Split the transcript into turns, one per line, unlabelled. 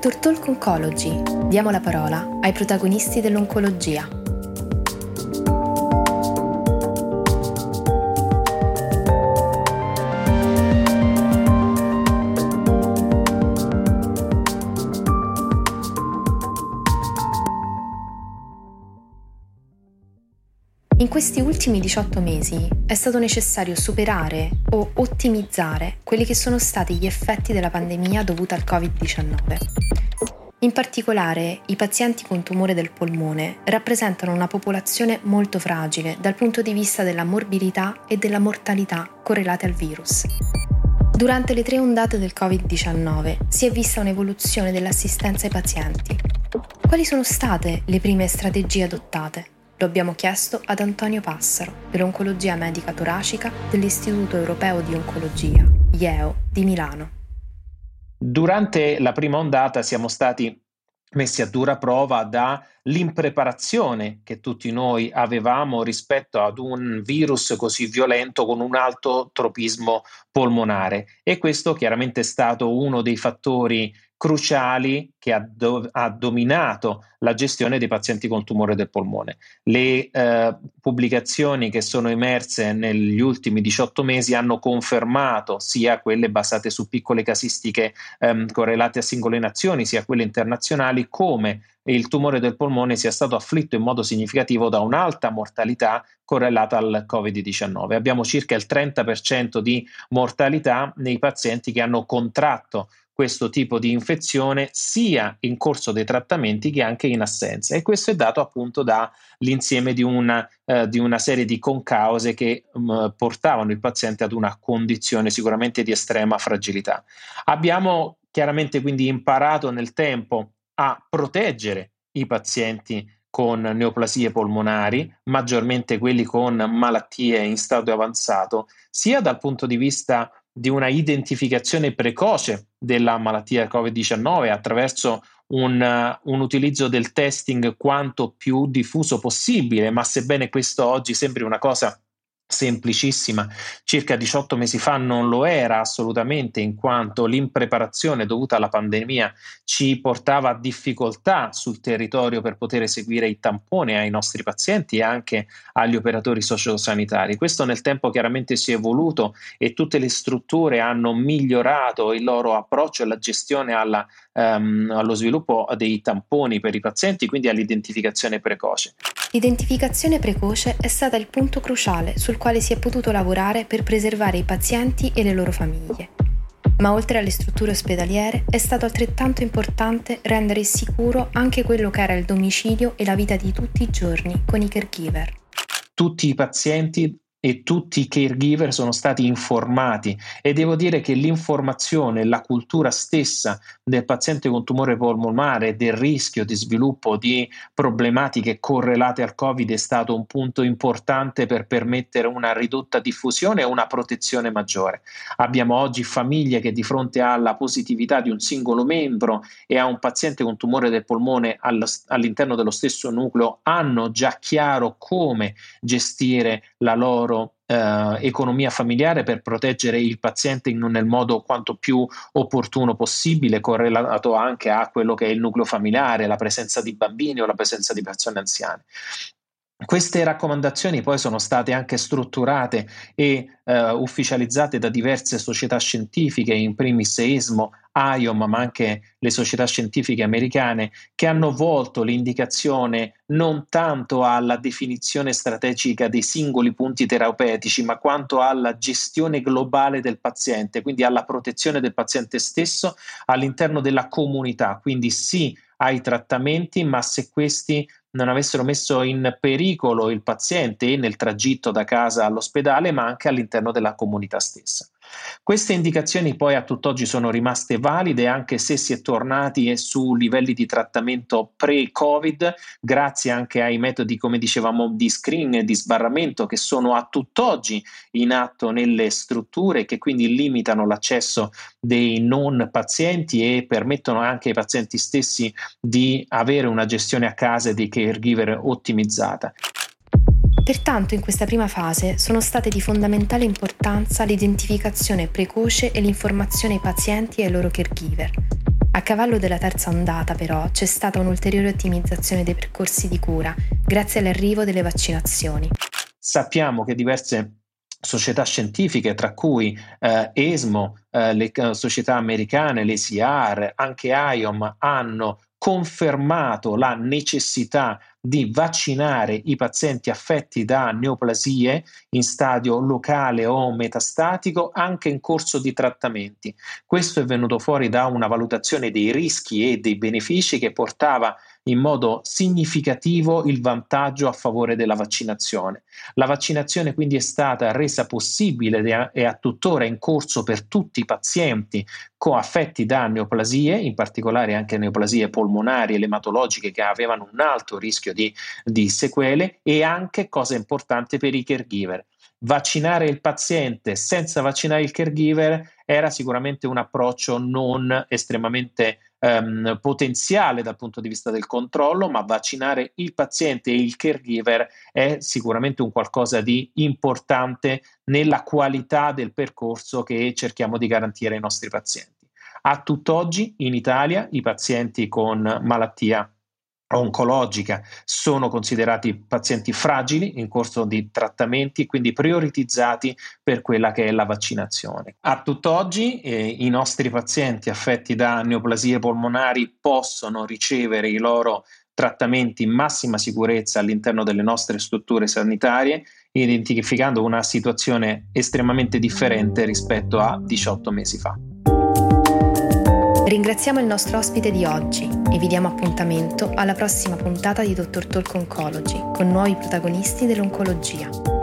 Dr. Talk Oncology. Diamo la parola ai protagonisti dell'oncologia. In questi ultimi 18 mesi è stato necessario superare o ottimizzare quelli che sono stati gli effetti della pandemia dovuta al Covid-19. In particolare, i pazienti con tumore del polmone rappresentano una popolazione molto fragile dal punto di vista della morbilità e della mortalità correlate al virus. Durante le tre ondate del Covid-19 si è vista un'evoluzione dell'assistenza ai pazienti. Quali sono state le prime strategie adottate? Lo abbiamo chiesto ad Antonio Passaro, dell'Oncologia Medica Toracica dell'Istituto Europeo di Oncologia, IEO, di Milano.
Durante la prima ondata siamo stati messi a dura prova dall'impreparazione che tutti noi avevamo rispetto ad un virus così violento con un alto tropismo polmonare e questo chiaramente è stato uno dei fattori cruciali che ha, do- ha, dominato la gestione dei pazienti con tumore del polmone. Le eh, pubblicazioni che sono emerse negli ultimi 18 mesi hanno confermato sia quelle basate su piccole casistiche ehm, correlate a singole nazioni, sia quelle internazionali, come il tumore del polmone sia stato afflitto in modo significativo da un'alta mortalità correlata al Covid-19. Abbiamo circa il 30% di mortalità nei pazienti che hanno contratto questo tipo di infezione sia in corso dei trattamenti che anche in assenza e questo è dato appunto dall'insieme di una, eh, di una serie di concause che mh, mm, portavano il paziente ad una condizione sicuramente di estrema fragilità. Abbiamo chiaramente quindi imparato nel tempo a proteggere i pazienti con neoplasie polmonari, maggiormente quelli con malattie in stato avanzato, sia dal punto di vista di una identificazione precoce della malattia Covid-19 attraverso un, uh, un, utilizzo del testing quanto più diffuso possibile, ma sebbene questo oggi sembri una cosa semplicissima, circa 18 mesi fa non lo era assolutamente in quanto l'impreparazione dovuta alla pandemia ci portava a difficoltà sul territorio per poter eseguire i tamponi ai nostri pazienti e anche agli operatori sociosanitari. Questo nel tempo chiaramente si è evoluto e tutte le strutture hanno migliorato il loro approccio alla gestione alla, um, allo sviluppo dei tamponi per i pazienti, quindi all'identificazione precoce.
L'identificazione precoce è stata il punto cruciale sul quale si è potuto lavorare per preservare i pazienti e le loro famiglie. Ma oltre alle strutture ospedaliere è stato altrettanto importante rendere sicuro anche quello che era il domicilio e la vita di tutti i giorni con i caregiver.
Tutti i pazienti e tutti i caregiver sono stati informati e devo dire che l'informazione, la cultura stessa del paziente con tumore polmonare, del rischio di sviluppo di problematiche correlate al Covid è stato un punto importante per permettere una ridotta diffusione e una protezione maggiore. Abbiamo oggi famiglie che di fronte alla positività di un singolo membro e a un paziente con tumore del polmone all'interno dello stesso nucleo hanno già chiaro come gestire la loro eh, economia familiare per proteggere il paziente in, nel modo quanto più opportuno possibile, correlato anche a quello che è il nucleo familiare, la presenza di bambini o la presenza di persone anziane. Queste raccomandazioni poi sono state anche strutturate e eh, ufficializzate da diverse società scientifiche, in primis ESMO, IOM, ma anche le società scientifiche americane, che hanno volto l'indicazione non tanto alla definizione strategica dei singoli punti terapeutici, ma quanto alla gestione globale del paziente, quindi alla protezione del paziente stesso all'interno della comunità. Quindi sì ai trattamenti, ma se questi non avessero messo in pericolo il paziente nel tragitto da casa all'ospedale, ma anche all'interno della comunità stessa. Queste indicazioni poi a tutt'oggi sono rimaste valide anche se si è tornati su livelli di trattamento pre-Covid, grazie anche ai metodi, come dicevamo, di screening e di sbarramento che sono a tutt'oggi in atto nelle strutture che quindi limitano l'accesso dei non pazienti e permettono anche ai pazienti stessi di avere una gestione a casa dei caregiver ottimizzata.
Pertanto in questa prima fase sono state di fondamentale importanza l'identificazione precoce e l'informazione ai pazienti e ai loro caregiver. A cavallo della terza ondata, però, c'è stata un'ulteriore ottimizzazione dei percorsi di cura grazie all'arrivo delle vaccinazioni.
Sappiamo che diverse società scientifiche, tra cui eh, ESMO, eh, le eh, società americane, l'ESIAR, anche IOM, hanno confermato la necessità di vaccinare i pazienti affetti da neoplasie in stadio locale o metastatico anche in corso di trattamenti. Questo è venuto fuori da una valutazione dei rischi e dei benefici che portava in modo significativo il vantaggio a favore della vaccinazione. La vaccinazione quindi è stata resa possibile e a tuttora in corso per tutti i pazienti affetti da neoplasie, in particolare anche neoplasie polmonari e ematologiche che avevano un alto rischio di, di sequele e anche, cosa importante, per i caregiver. Vaccinare il paziente senza vaccinare il caregiver era sicuramente un approccio non estremamente ehm, potenziale dal punto di vista del controllo, ma vaccinare il paziente e il caregiver è sicuramente un qualcosa di importante nella qualità del percorso che cerchiamo di garantire ai nostri pazienti. A tutt'oggi in Italia i pazienti con malattia oncologica sono considerati pazienti fragili in corso di trattamenti, quindi prioritizzati per quella che è la vaccinazione. A tutt'oggi eh, i nostri pazienti affetti da neoplasie polmonari possono ricevere i loro trattamenti in massima sicurezza all'interno delle nostre strutture sanitarie, identificando una situazione estremamente differente rispetto a 18 mesi fa.
Ringraziamo il nostro ospite di oggi e vi diamo appuntamento alla prossima puntata di Dr. Talk Oncology con nuovi protagonisti dell'oncologia.